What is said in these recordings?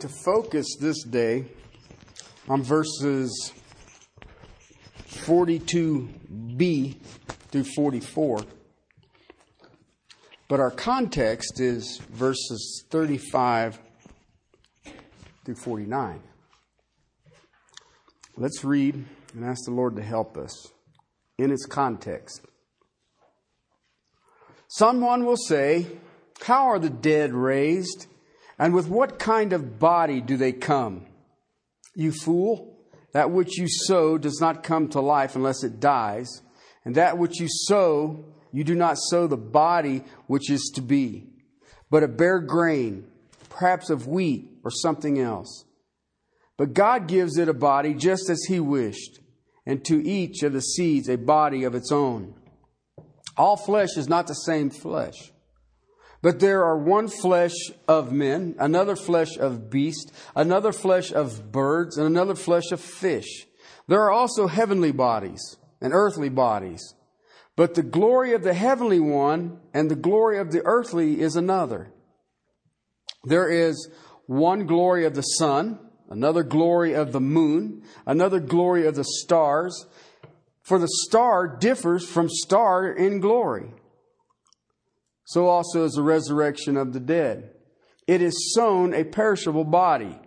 to focus this day on verses 42b through 44. But our context is verses 35 through 49. Let's read and ask the Lord to help us in its context. Someone will say, How are the dead raised? And with what kind of body do they come? You fool, that which you sow does not come to life unless it dies. And that which you sow, you do not sow the body which is to be, but a bare grain, perhaps of wheat or something else. But God gives it a body just as He wished, and to each of the seeds a body of its own. All flesh is not the same flesh. But there are one flesh of men, another flesh of beasts, another flesh of birds, and another flesh of fish. There are also heavenly bodies and earthly bodies. But the glory of the heavenly one and the glory of the earthly is another. There is one glory of the sun, another glory of the moon, another glory of the stars. For the star differs from star in glory so also is the resurrection of the dead. It is sown a perishable body.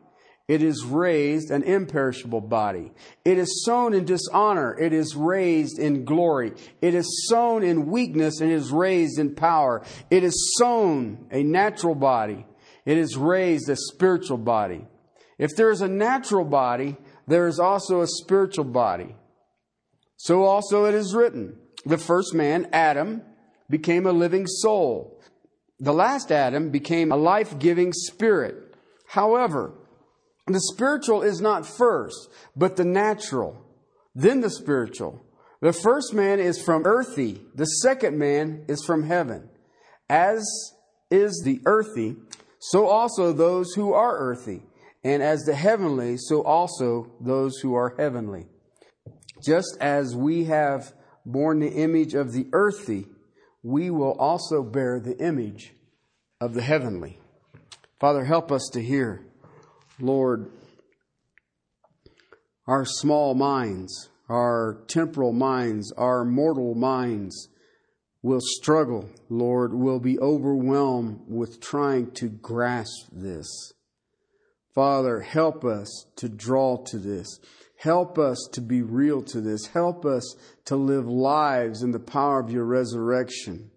It is raised an imperishable body. It is sown in dishonor. It is raised in glory. It is sown in weakness and is raised in power. It is sown a natural body. It is raised a spiritual body. If there is a natural body, there is also a spiritual body. So also it is written, the first man, Adam, became a living soul. The last Adam became a life giving spirit. However, the spiritual is not first, but the natural, then the spiritual. The first man is from earthy, the second man is from heaven. As is the earthy, so also those who are earthy. And as the heavenly, so also those who are heavenly. Just as we have borne the image of the earthy, we will also bear the image of the heavenly. Father, help us to hear, Lord, our small minds, our temporal minds, our mortal minds will struggle, Lord, will be overwhelmed with trying to grasp this. Father, help us to draw to this. Help us to be real to this. Help us to live lives in the power of your resurrection.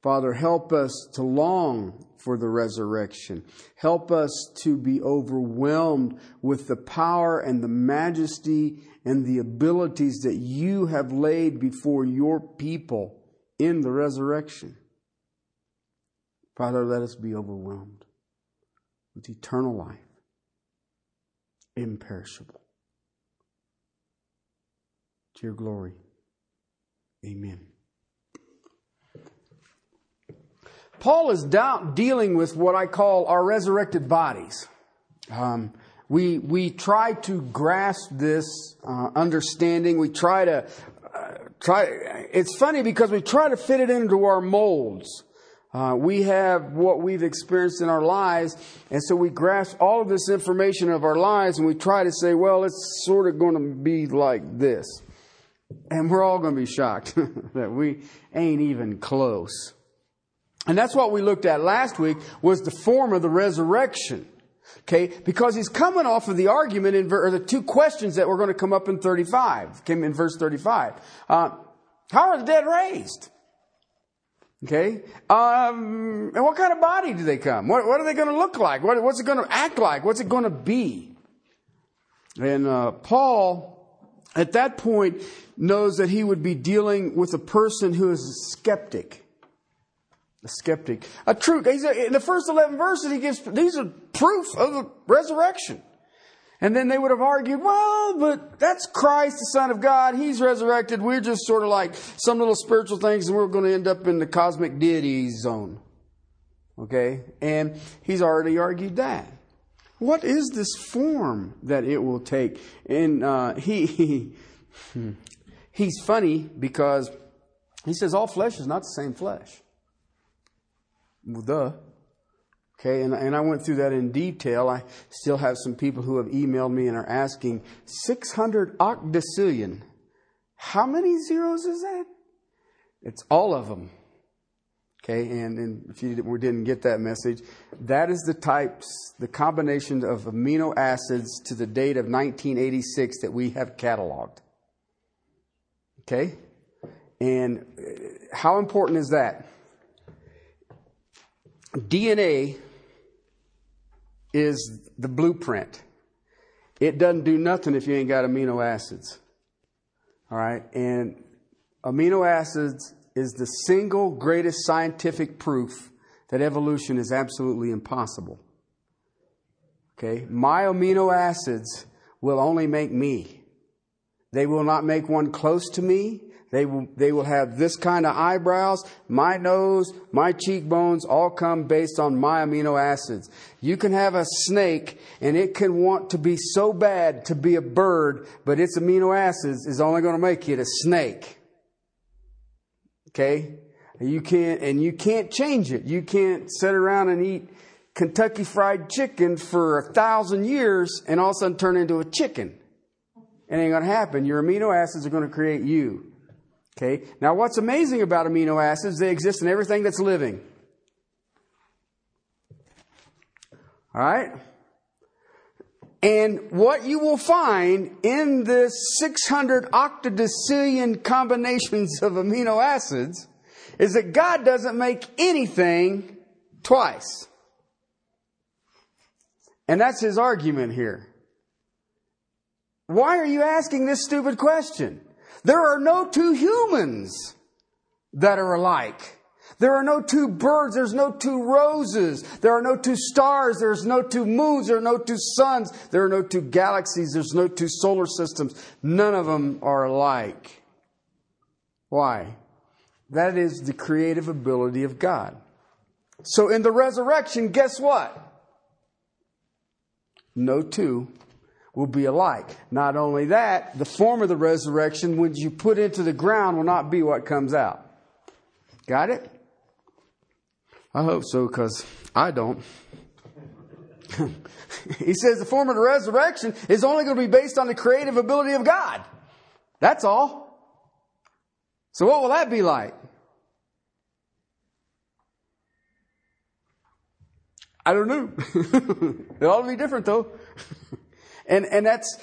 Father, help us to long for the resurrection. Help us to be overwhelmed with the power and the majesty and the abilities that you have laid before your people in the resurrection. Father, let us be overwhelmed with eternal life, imperishable to your glory. Amen. Paul is down, dealing with what I call our resurrected bodies. Um, we we try to grasp this uh, understanding. We try to uh, try. It's funny because we try to fit it into our molds. Uh, we have what we've experienced in our lives, and so we grasp all of this information of our lives, and we try to say, "Well, it's sort of going to be like this." And we're all going to be shocked that we ain't even close. And that's what we looked at last week was the form of the resurrection. Okay, because he's coming off of the argument in or the two questions that were going to come up in 35, came in verse 35. Uh, how are the dead raised? Okay, um, and what kind of body do they come? What, what are they going to look like? What, what's it going to act like? What's it going to be? And uh, Paul at that point knows that he would be dealing with a person who is a skeptic. A skeptic. A true, in the first 11 verses, he gives, these are proof of the resurrection. And then they would have argued, well, but that's Christ, the Son of God. He's resurrected. We're just sort of like some little spiritual things and we're going to end up in the cosmic deity zone. Okay? And he's already argued that. What is this form that it will take? And uh, he, he he's funny because he says all flesh is not the same flesh. Well, duh. Okay, and, and I went through that in detail. I still have some people who have emailed me and are asking 600 octodecillion. How many zeros is that? It's all of them. Okay, and, and if you we didn't get that message, that is the types, the combination of amino acids to the date of 1986 that we have cataloged. Okay? And uh, how important is that? DNA is the blueprint. It doesn't do nothing if you ain't got amino acids. All right? And amino acids is the single greatest scientific proof that evolution is absolutely impossible. Okay? My amino acids will only make me. They will not make one close to me. They will, they will have this kind of eyebrows, my nose, my cheekbones, all come based on my amino acids. You can have a snake and it can want to be so bad to be a bird, but its amino acids is only going to make it a snake. Okay? You can't, and you can't change it. You can't sit around and eat Kentucky fried chicken for a thousand years and all of a sudden turn into a chicken. It ain't going to happen. Your amino acids are going to create you. Okay? Now, what's amazing about amino acids, they exist in everything that's living. All right? And what you will find in this 600 octodecillion combinations of amino acids is that God doesn't make anything twice. And that's his argument here. Why are you asking this stupid question? There are no two humans that are alike. There are no two birds. There's no two roses. There are no two stars. There's no two moons. There are no two suns. There are no two galaxies. There's no two solar systems. None of them are alike. Why? That is the creative ability of God. So in the resurrection, guess what? No two will be alike. Not only that, the form of the resurrection, when you put into the ground, will not be what comes out. Got it? I hope so, because I don't. he says the form of the resurrection is only going to be based on the creative ability of God. That's all. So what will that be like? I don't know. it ought to be different though. And, and that's,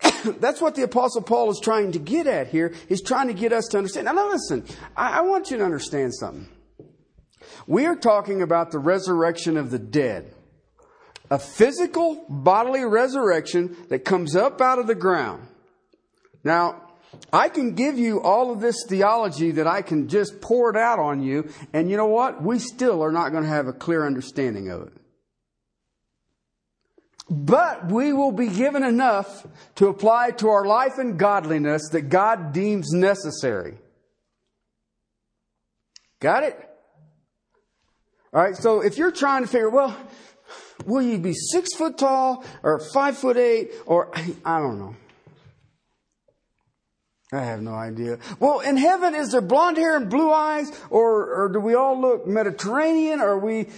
that's what the apostle Paul is trying to get at here. He's trying to get us to understand. Now, listen, I, I want you to understand something. We are talking about the resurrection of the dead. A physical bodily resurrection that comes up out of the ground. Now, I can give you all of this theology that I can just pour it out on you, and you know what? We still are not going to have a clear understanding of it. But we will be given enough to apply to our life and godliness that God deems necessary. Got it? All right, so if you're trying to figure, well, will you be six foot tall or five foot eight or I don't know. I have no idea. Well, in heaven, is there blonde hair and blue eyes or, or do we all look Mediterranean or are we,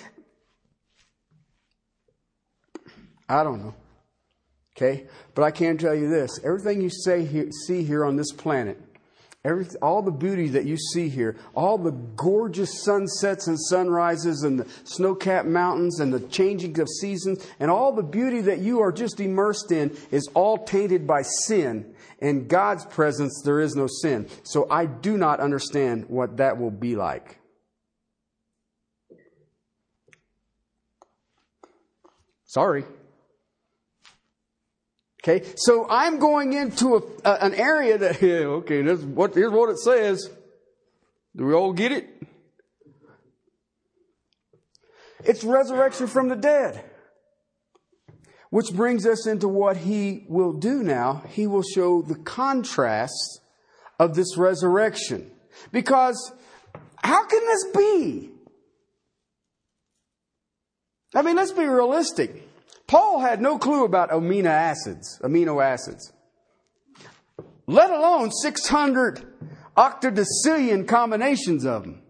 I don't know. Okay? But I can tell you this everything you say here, see here on this planet, every, all the beauty that you see here, all the gorgeous sunsets and sunrises and the snow capped mountains and the changing of seasons and all the beauty that you are just immersed in is all tainted by sin. In God's presence, there is no sin. So I do not understand what that will be like. Sorry. Okay, so I'm going into a, a, an area that, yeah, okay, this, what, here's what it says. Do we all get it? It's resurrection from the dead. Which brings us into what he will do now. He will show the contrast of this resurrection. Because how can this be? I mean, let's be realistic. Paul had no clue about amino acids, amino acids, let alone 600 octodecillion combinations of them.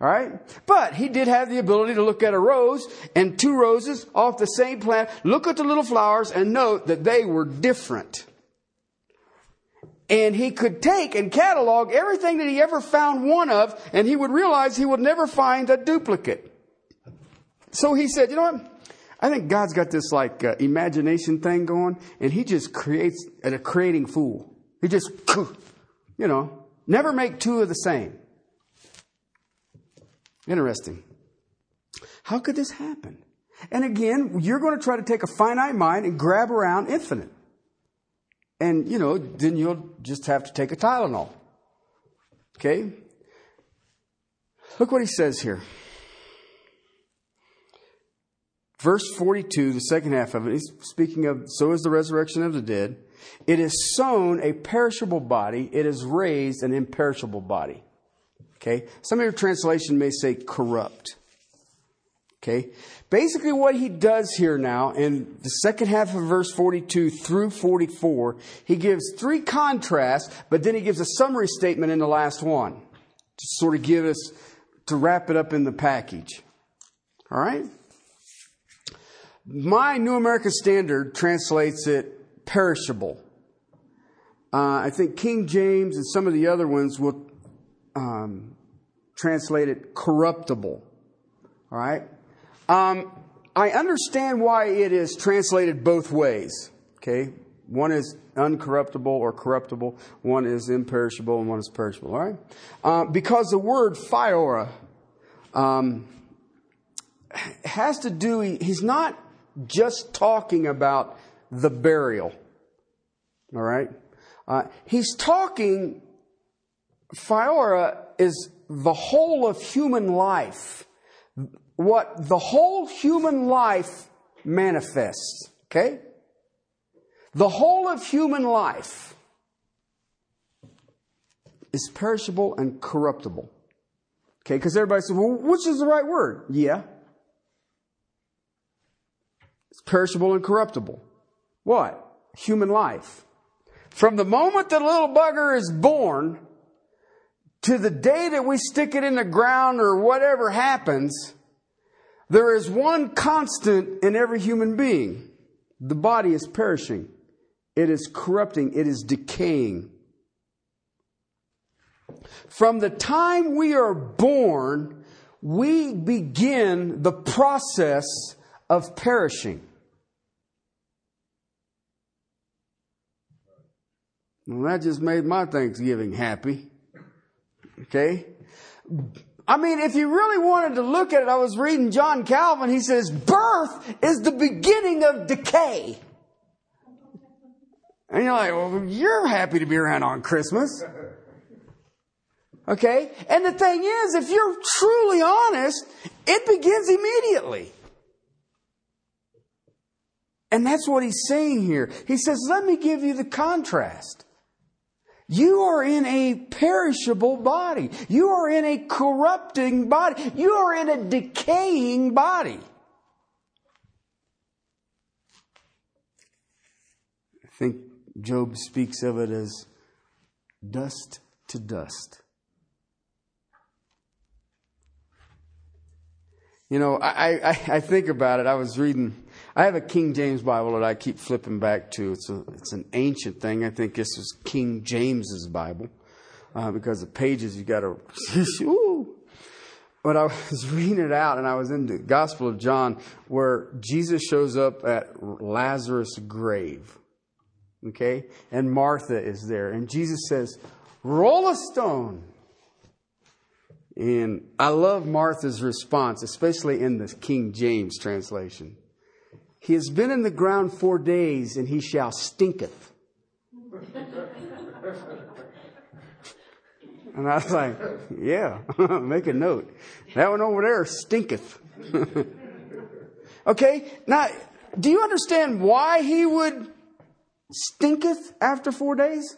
All right? But he did have the ability to look at a rose and two roses off the same plant, look at the little flowers and note that they were different. And he could take and catalog everything that he ever found one of, and he would realize he would never find a duplicate. So he said, you know what? I think God's got this like uh, imagination thing going, and he just creates a creating fool. He just, you know, never make two of the same. Interesting. How could this happen? And again, you're going to try to take a finite mind and grab around infinite. And, you know, then you'll just have to take a Tylenol. Okay? Look what he says here. Verse 42, the second half of it, he's speaking of, so is the resurrection of the dead. It is sown a perishable body, it is raised an imperishable body. Okay? Some of your translation may say corrupt. Okay? Basically, what he does here now, in the second half of verse 42 through 44, he gives three contrasts, but then he gives a summary statement in the last one to sort of give us, to wrap it up in the package. All right? My New American Standard translates it perishable. Uh, I think King James and some of the other ones will um, translate it corruptible. All right? Um, I understand why it is translated both ways. Okay? One is uncorruptible or corruptible, one is imperishable, and one is perishable. All right? Uh, because the word phthora um, has to do, he's not just talking about the burial. All right? Uh, he's talking, phthora is the whole of human life. What the whole human life manifests. Okay? The whole of human life is perishable and corruptible. Okay, because everybody says, well, which is the right word? Yeah. It's perishable and corruptible. What? Human life. From the moment that little bugger is born to the day that we stick it in the ground or whatever happens, there is one constant in every human being. The body is perishing. It is corrupting. It is decaying. From the time we are born, we begin the process of perishing. Well, that just made my Thanksgiving happy. Okay? I mean, if you really wanted to look at it, I was reading John Calvin. He says, birth is the beginning of decay. And you're like, well, you're happy to be around on Christmas. Okay? And the thing is, if you're truly honest, it begins immediately. And that's what he's saying here. He says, let me give you the contrast. You are in a perishable body. You are in a corrupting body. You are in a decaying body. I think Job speaks of it as dust to dust. You know, I, I, I think about it. I was reading I have a King James Bible that I keep flipping back to. It's a, it's an ancient thing. I think this is King James's Bible uh, because the pages you got to. but I was reading it out, and I was in the Gospel of John where Jesus shows up at Lazarus' grave. Okay, and Martha is there, and Jesus says, "Roll a stone." And I love Martha's response, especially in the King James translation. He has been in the ground four days, and he shall stinketh. and I was like, yeah, make a note. That one over there stinketh. okay, now, do you understand why he would stinketh after four days?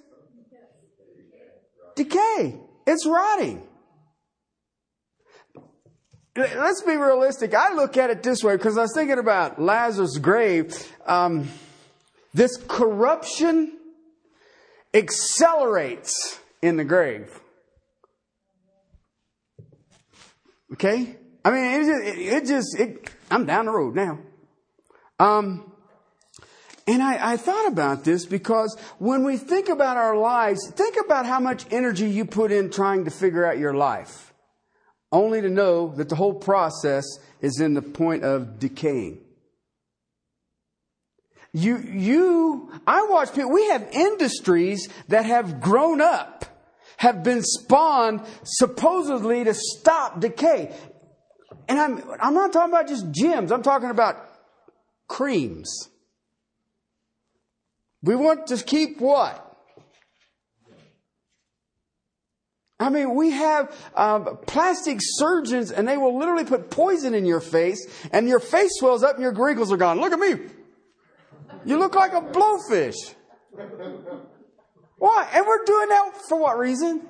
Decay. It's rotting let's be realistic. I look at it this way because I was thinking about Lazarus' grave. Um, this corruption accelerates in the grave. Okay? I mean, it just, it, it just it, I'm down the road now. Um, and I, I thought about this because when we think about our lives, think about how much energy you put in trying to figure out your life, only to know that the whole process is in the point of decaying. You, you, I watch people, we have industries that have grown up, have been spawned supposedly to stop decay. And I'm, I'm not talking about just gyms, I'm talking about creams. We want to keep what? I mean, we have um, plastic surgeons, and they will literally put poison in your face, and your face swells up, and your wrinkles are gone. Look at me. You look like a blowfish. Why? And we're doing that for what reason?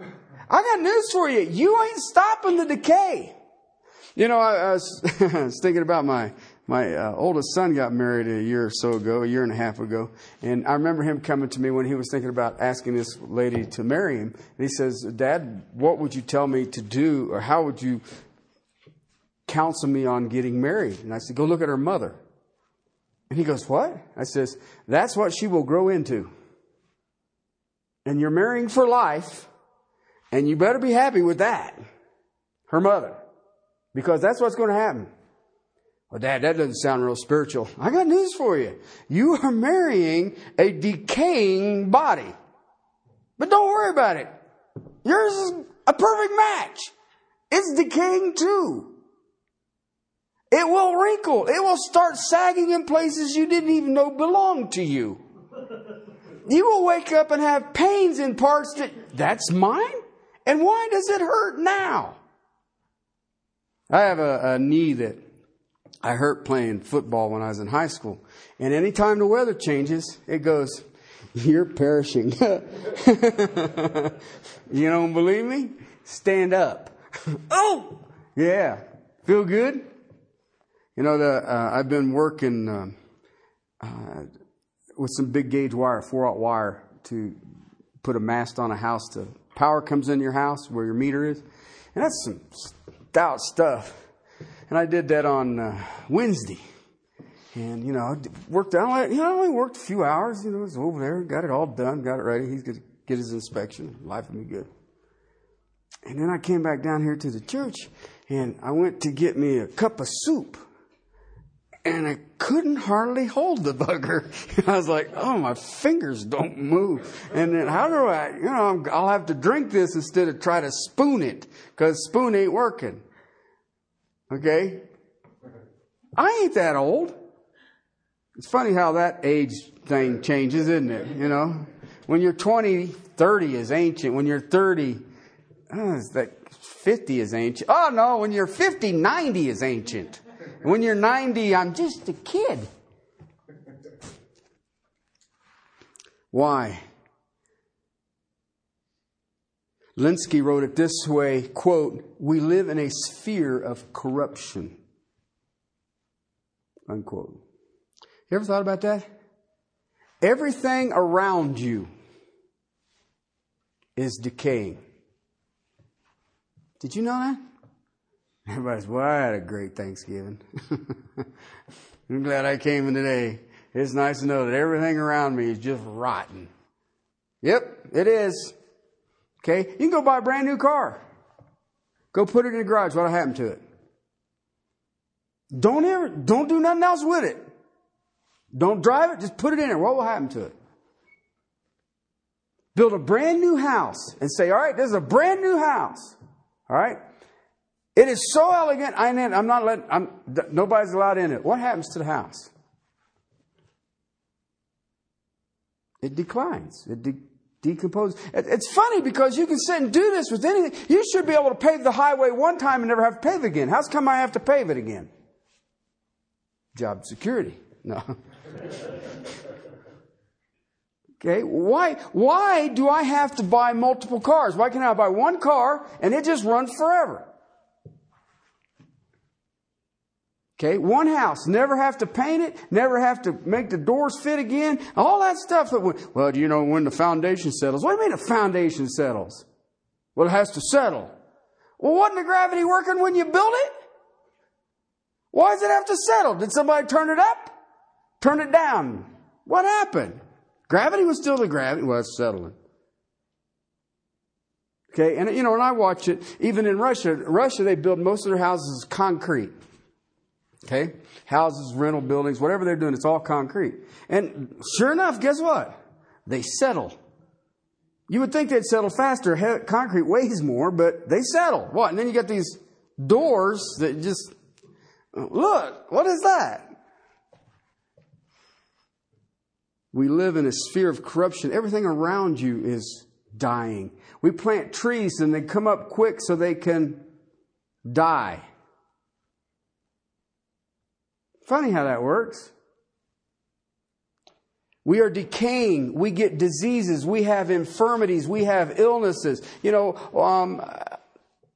I got news for you. You ain't stopping the decay. You know, I, I, was, I was, thinking about my my uh, oldest son got married a year or so ago, a year and a half ago, and I remember him coming to me when he was thinking about asking this lady to marry him. And he says, "Dad, what would you tell me to do, or how would you counsel me on getting married?" And I said, "Go look at her mother." And he goes, What? I says, That's what she will grow into. And you're marrying for life, and you better be happy with that. Her mother. Because that's what's going to happen. Well, Dad, that doesn't sound real spiritual. I got news for you. You are marrying a decaying body. But don't worry about it. Yours is a perfect match. It's decaying too. It will wrinkle. It will start sagging in places you didn't even know belonged to you. You will wake up and have pains in parts that, that's mine? And why does it hurt now? I have a, a knee that I hurt playing football when I was in high school. And anytime the weather changes, it goes, You're perishing. you don't believe me? Stand up. oh! Yeah. Feel good? You know, the, uh, I've been working uh, uh, with some big gauge wire, four out wire, to put a mast on a house. To power comes in your house where your meter is, and that's some stout stuff. And I did that on uh, Wednesday, and you know, I worked. I you know, I only worked a few hours. You know, was over there, got it all done, got it ready. He's gonna get his inspection. Life will be good. And then I came back down here to the church, and I went to get me a cup of soup and I couldn't hardly hold the bugger. I was like, oh, my fingers don't move. And then how do I, you know, I'll have to drink this instead of try to spoon it because spoon ain't working. Okay? I ain't that old. It's funny how that age thing changes, isn't it? You know, when you're 20, 30 is ancient. When you're 30, oh, that 50 is ancient. Oh no, when you're 50, 90 is ancient. When you're 90, I'm just a kid. Why? Lenski wrote it this way quote, We live in a sphere of corruption. Unquote. You ever thought about that? Everything around you is decaying. Did you know that? Everybody's, well, I had a great Thanksgiving. I'm glad I came in today. It's nice to know that everything around me is just rotten. Yep, it is. Okay, you can go buy a brand new car. Go put it in the garage. What'll happen to it? Don't ever, don't do nothing else with it. Don't drive it. Just put it in there. What will happen to it? Build a brand new house and say, all right, this is a brand new house. All right. It is so elegant. I, am not letting, I'm, nobody's allowed in it. What happens to the house? It declines. It de- decomposes. It, it's funny because you can sit and do this with anything. You should be able to pave the highway one time and never have to pave it again. How's come I have to pave it again? Job security. No. Okay, why, why do I have to buy multiple cars? Why can't I buy one car and it just runs forever? Okay, one house, never have to paint it, never have to make the doors fit again, all that stuff that well, do you know when the foundation settles? What do you mean the foundation settles? Well, it has to settle. Well, wasn't the gravity working when you built it? Why does it have to settle? Did somebody turn it up? Turn it down? What happened? Gravity was still the gravity. Well, it's settling. Okay, and you know, when I watch it, even in Russia, Russia, they build most of their houses concrete. Okay? Houses, rental buildings, whatever they're doing, it's all concrete. And sure enough, guess what? They settle. You would think they'd settle faster. Concrete weighs more, but they settle. What? And then you got these doors that just, look, what is that? We live in a sphere of corruption. Everything around you is dying. We plant trees and they come up quick so they can die. Funny how that works. We are decaying. We get diseases. We have infirmities. We have illnesses. You know, um,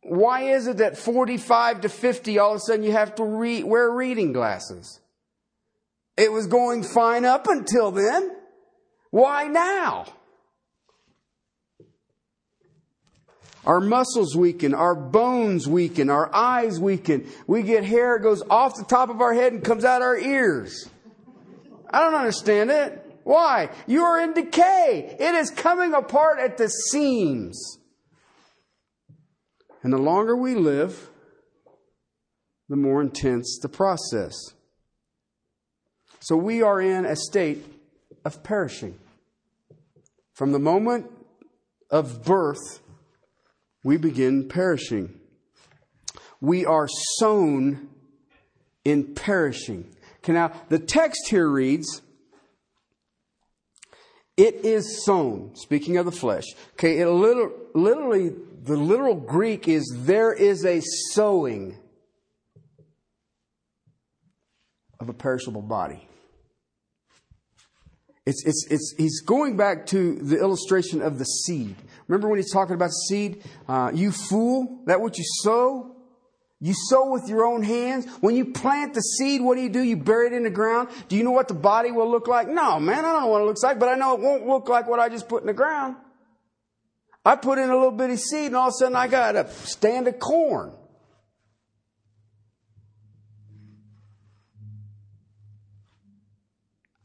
why is it that 45 to 50, all of a sudden you have to read, wear reading glasses? It was going fine up until then. Why now? Our muscles weaken, our bones weaken, our eyes weaken. We get hair goes off the top of our head and comes out our ears. I don't understand it. Why? You are in decay. It is coming apart at the seams. And the longer we live, the more intense the process. So we are in a state of perishing. From the moment of birth, we begin perishing. We are sown in perishing. Okay, now the text here reads, it is sown, speaking of the flesh. Okay, it literally, the literal Greek is there is a sowing of a perishable body. It's, it's, it's, he's going back to the illustration of the seed. Remember when he's talking about seed? Uh, you fool, that what you sow? You sow with your own hands. When you plant the seed, what do you do? You bury it in the ground. Do you know what the body will look like? No, man, I don't know what it looks like, but I know it won't look like what I just put in the ground. I put in a little bitty seed and all of a sudden I got a stand of corn.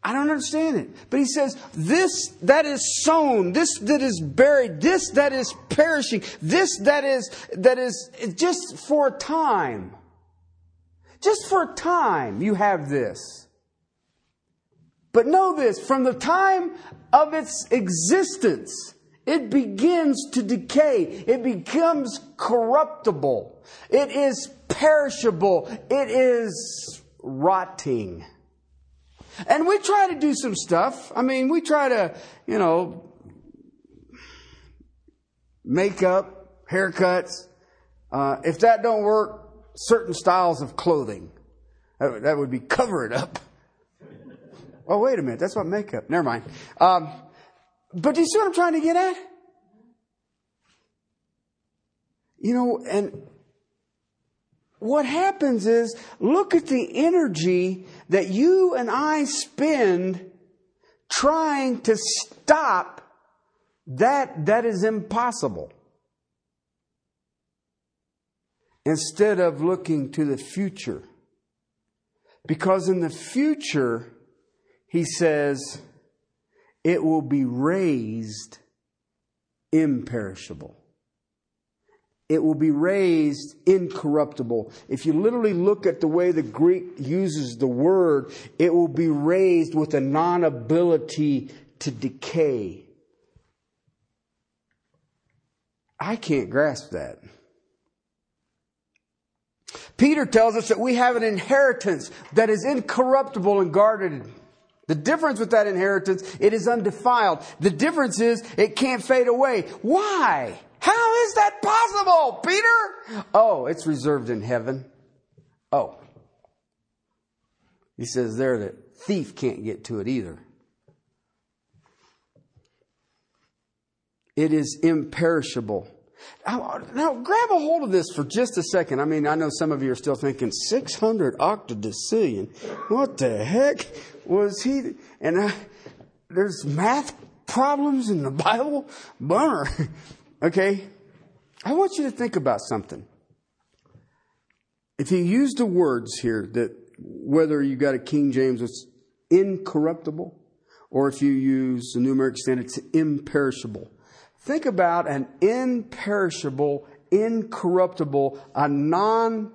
I don't understand it. But he says, this that is sown, this that is buried, this that is perishing, this that is, that is just for a time. Just for a time you have this. But know this, from the time of its existence, it begins to decay. It becomes corruptible. It is perishable. It is rotting. And we try to do some stuff. I mean, we try to, you know, makeup, haircuts. Uh, if that don't work, certain styles of clothing. That, that would be cover it up. Oh, wait a minute. That's what makeup. Never mind. Um, but do you see what I'm trying to get at? You know, and what happens is look at the energy that you and I spend trying to stop that that is impossible. Instead of looking to the future. Because in the future, he says, it will be raised imperishable it will be raised incorruptible. If you literally look at the way the Greek uses the word, it will be raised with a non ability to decay. I can't grasp that. Peter tells us that we have an inheritance that is incorruptible and guarded. The difference with that inheritance, it is undefiled. The difference is it can't fade away. Why? How is that possible, Peter? Oh, it's reserved in heaven. Oh. He says there that thief can't get to it either. It is imperishable. Now, grab a hold of this for just a second. I mean, I know some of you are still thinking 600 octodecillion. What the heck was he? And I, there's math problems in the Bible? Bummer. Okay? I want you to think about something. if you use the words here that whether you got a King James it's incorruptible or if you use the New American Standard it's imperishable. Think about an imperishable, incorruptible, a non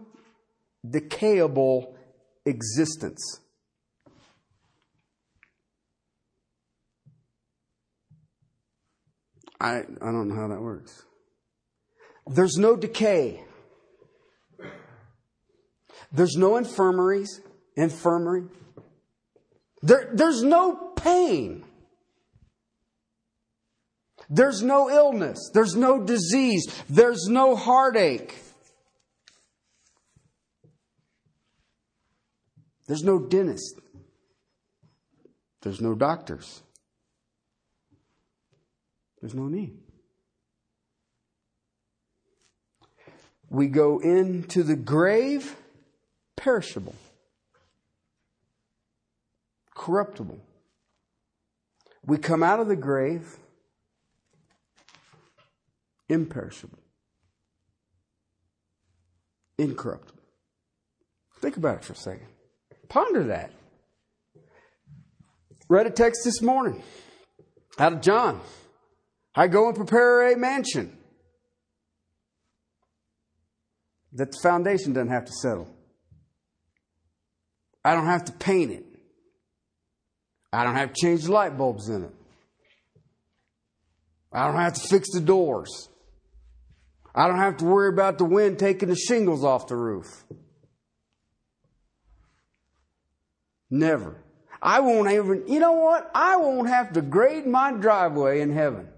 decayable existence. I, I don't know how that works. There's no decay. There's no infirmaries, infirmary. There, there's no pain. There's no illness. There's no disease. There's no heartache. There's no dentist. There's no doctors. There's no need. We go into the grave perishable, corruptible. We come out of the grave imperishable, incorruptible. Think about it for a second. Ponder that. Read a text this morning out of John. I go and prepare a mansion that the foundation doesn't have to settle. I don't have to paint it. I don't have to change the light bulbs in it. I don't have to fix the doors. I don't have to worry about the wind taking the shingles off the roof. Never. I won't even, you know what? I won't have to grade my driveway in heaven.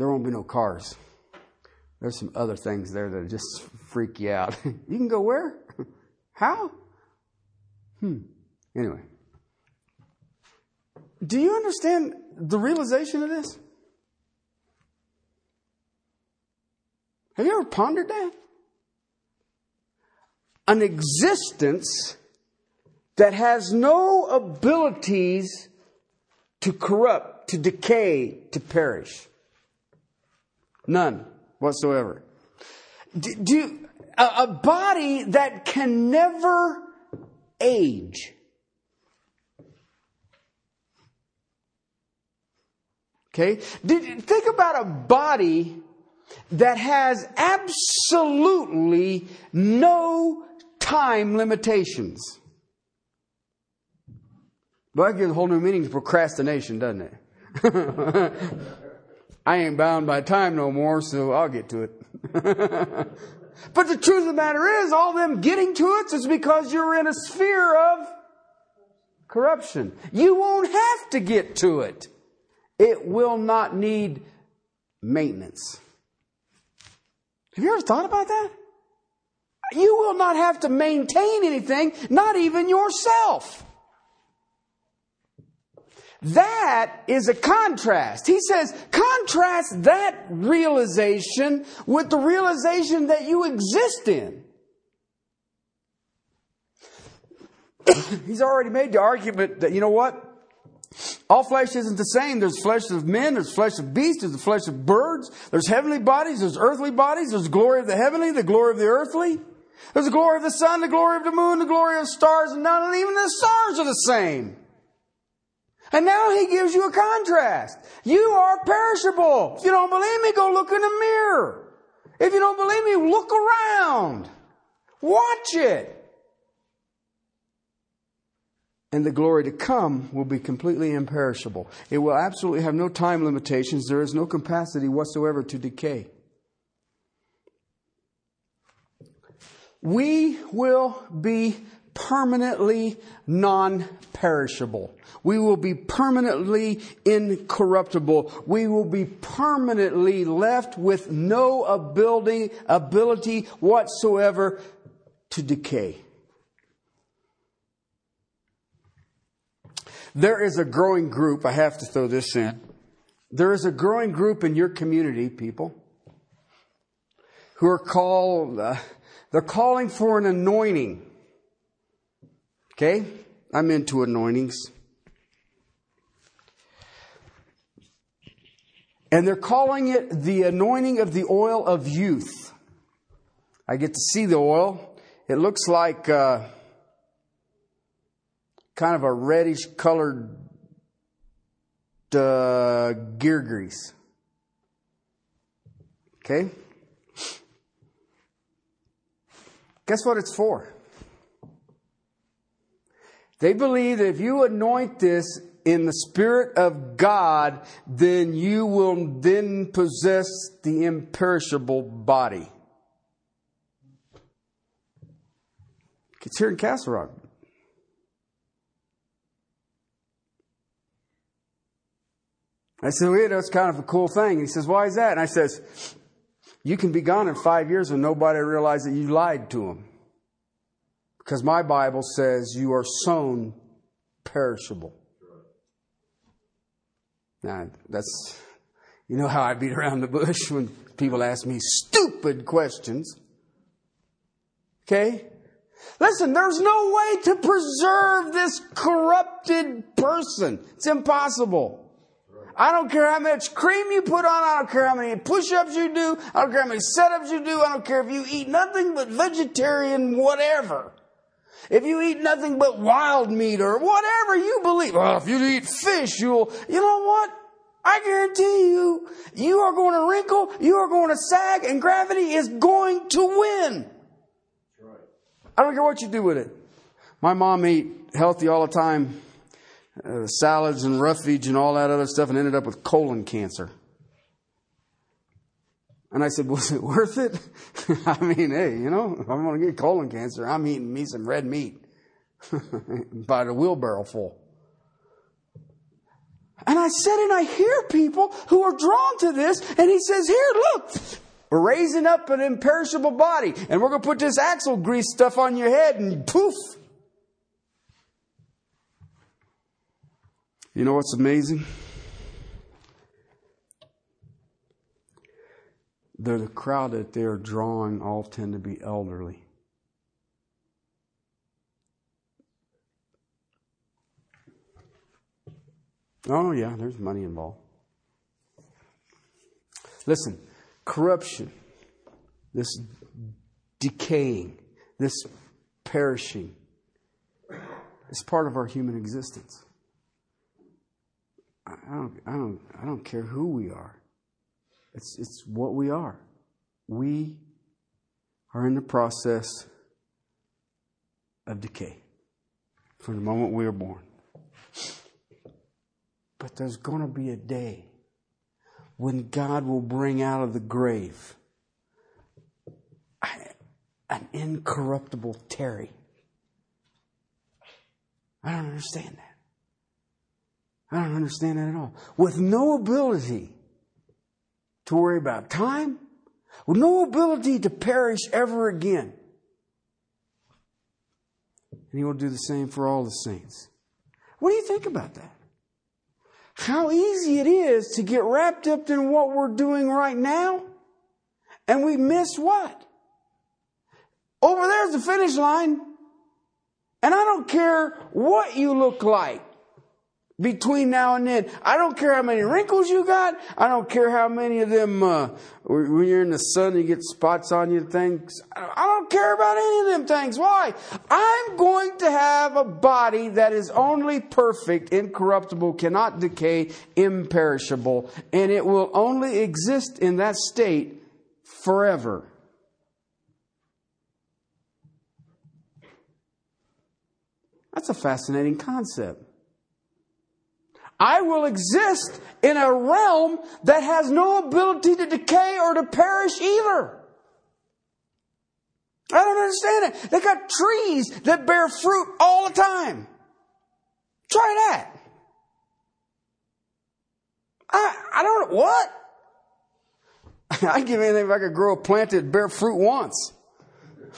There won't be no cars. There's some other things there that just freak you out. you can go where? How? Hmm. Anyway. Do you understand the realization of this? Have you ever pondered that? An existence that has no abilities to corrupt, to decay, to perish. None whatsoever. Do, do a, a body that can never age. Okay? Did, think about a body that has absolutely no time limitations. Well, that gives a whole new meaning to procrastination, doesn't it? I ain't bound by time no more, so I'll get to it. but the truth of the matter is, all them getting to it is because you're in a sphere of corruption. You won't have to get to it. It will not need maintenance. Have you ever thought about that? You will not have to maintain anything, not even yourself. That is a contrast. He says, contrast that realization with the realization that you exist in. He's already made the argument that, you know what? All flesh isn't the same. There's flesh of men, there's flesh of beasts, there's the flesh of birds, there's heavenly bodies, there's earthly bodies, there's glory of the heavenly, the glory of the earthly. There's the glory of the sun, the glory of the moon, the glory of stars, and and even the stars are the same. And now he gives you a contrast. You are perishable. If you don't believe me, go look in the mirror. If you don't believe me, look around. Watch it. And the glory to come will be completely imperishable. It will absolutely have no time limitations. There is no capacity whatsoever to decay. We will be permanently non perishable. We will be permanently incorruptible. We will be permanently left with no ability, ability whatsoever to decay. There is a growing group, I have to throw this in. There is a growing group in your community, people, who are called, uh, they're calling for an anointing. Okay? I'm into anointings. And they're calling it the anointing of the oil of youth. I get to see the oil. It looks like uh, kind of a reddish colored uh, gear grease. Okay? Guess what it's for? They believe that if you anoint this in the Spirit of God, then you will then possess the imperishable body. It's here in Castle Rock. I said, well, that's kind of a cool thing. And he says, why is that? And I says, you can be gone in five years and nobody realize that you lied to them. Because my Bible says you are sown perishable. Now, that's, you know how I beat around the bush when people ask me stupid questions. Okay? Listen, there's no way to preserve this corrupted person. It's impossible. I don't care how much cream you put on. I don't care how many push-ups you do. I don't care how many setups you do. I don't care if you eat nothing but vegetarian whatever. If you eat nothing but wild meat or whatever you believe. Well, if you eat fish, you'll, you know what? I guarantee you, you are going to wrinkle, you are going to sag, and gravity is going to win. I don't care what you do with it. My mom ate healthy all the time, uh, salads and roughage and all that other stuff, and ended up with colon cancer. And I said, was it worth it? I mean, hey, you know, if I'm going to get colon cancer, I'm eating me some red meat by the wheelbarrow full. And I said, and I hear people who are drawn to this, and he says, here, look, we're raising up an imperishable body, and we're going to put this axle grease stuff on your head, and poof. You know what's amazing? The, crowd that they're drawing all tend to be elderly. Oh, yeah, there's money involved. Listen, corruption, this decaying, this perishing, is part of our human existence. I don't, I don't, I don't care who we are. It's, it's what we are. We are in the process of decay from the moment we are born. But there's going to be a day when God will bring out of the grave an incorruptible Terry. I don't understand that. I don't understand that at all. With no ability to worry about time, with no ability to perish ever again. And he will do the same for all the saints. What do you think about that? How easy it is to get wrapped up in what we're doing right now, and we miss what? Over there's the finish line, and I don't care what you look like between now and then. I don't care how many wrinkles you got. I don't care how many of them, uh, when you're in the sun, you get spots on you things. I don't care about any of them things. Why? I'm going to have a body that is only perfect, incorruptible, cannot decay, imperishable, and it will only exist in that state forever. That's a fascinating concept. I will exist in a realm that has no ability to decay or to perish either. I don't understand it. They got trees that bear fruit all the time. Try that. I, I don't, what? I'd give anything if I could grow a plant that bear fruit once.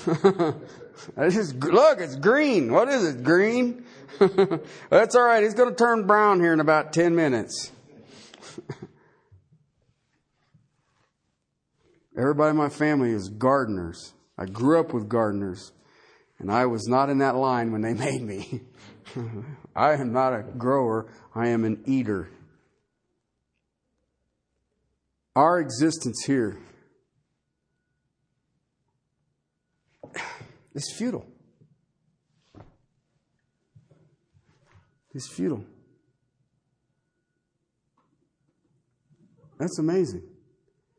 just, look, it's green. What is it? Green? That's all right. He's going to turn brown here in about 10 minutes. Everybody in my family is gardeners. I grew up with gardeners, and I was not in that line when they made me. I am not a grower, I am an eater. our existence here is futile. It's futile. That's amazing.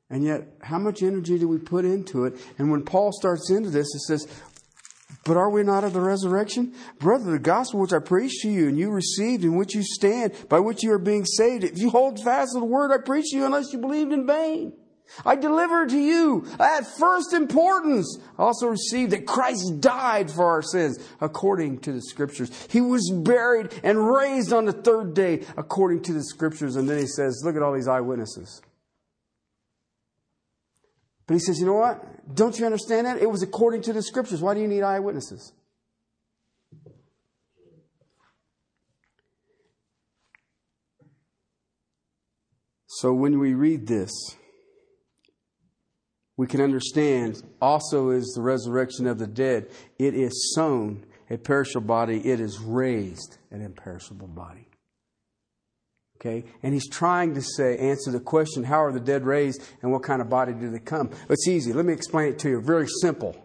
And yet, how much energy do we put into it? And when Paul starts into this, it says, But are we not of the resurrection? Brother, the gospel which I preached to you and you received, in which you stand, by which you are being saved, if you hold fast to the word I preached to you, unless you believed in vain. I delivered to you at first importance. I also received that Christ died for our sins according to the scriptures. He was buried and raised on the third day according to the scriptures. And then he says, look at all these eyewitnesses. But he says, you know what? Don't you understand that? It was according to the scriptures. Why do you need eyewitnesses? So when we read this, we can understand also is the resurrection of the dead. It is sown a perishable body, it is raised an imperishable body. Okay? And he's trying to say, answer the question, how are the dead raised and what kind of body do they come? It's easy. Let me explain it to you. Very simple.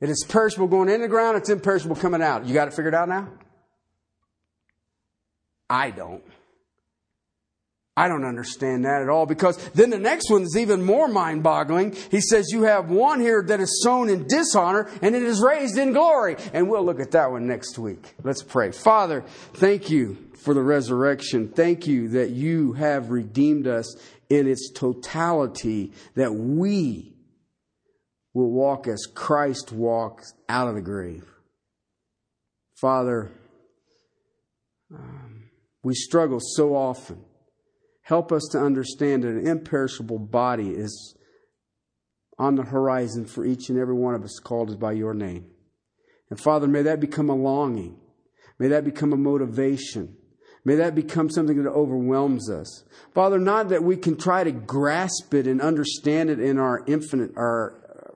It is perishable going in the ground, it's imperishable coming out. You got it figured out now? I don't. I don't understand that at all because then the next one is even more mind boggling. He says, You have one here that is sown in dishonor and it is raised in glory. And we'll look at that one next week. Let's pray. Father, thank you for the resurrection. Thank you that you have redeemed us in its totality, that we will walk as Christ walks out of the grave. Father, um, we struggle so often Help us to understand that an imperishable body is on the horizon for each and every one of us called by your name. And Father, may that become a longing. May that become a motivation. May that become something that overwhelms us. Father, not that we can try to grasp it and understand it in our infinite, our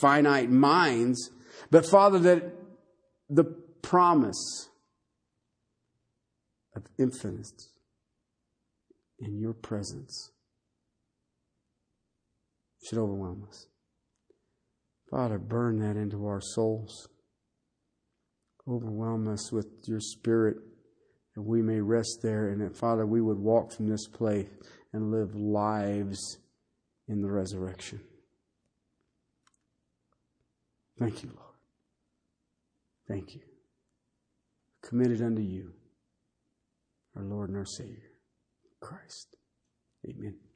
finite minds, but Father, that the promise of infinite in your presence should overwhelm us. Father, burn that into our souls. Overwhelm us with your spirit that we may rest there and that, Father, we would walk from this place and live lives in the resurrection. Thank you, Lord. Thank you. Committed unto you, our Lord and our Savior. Christ. Amen.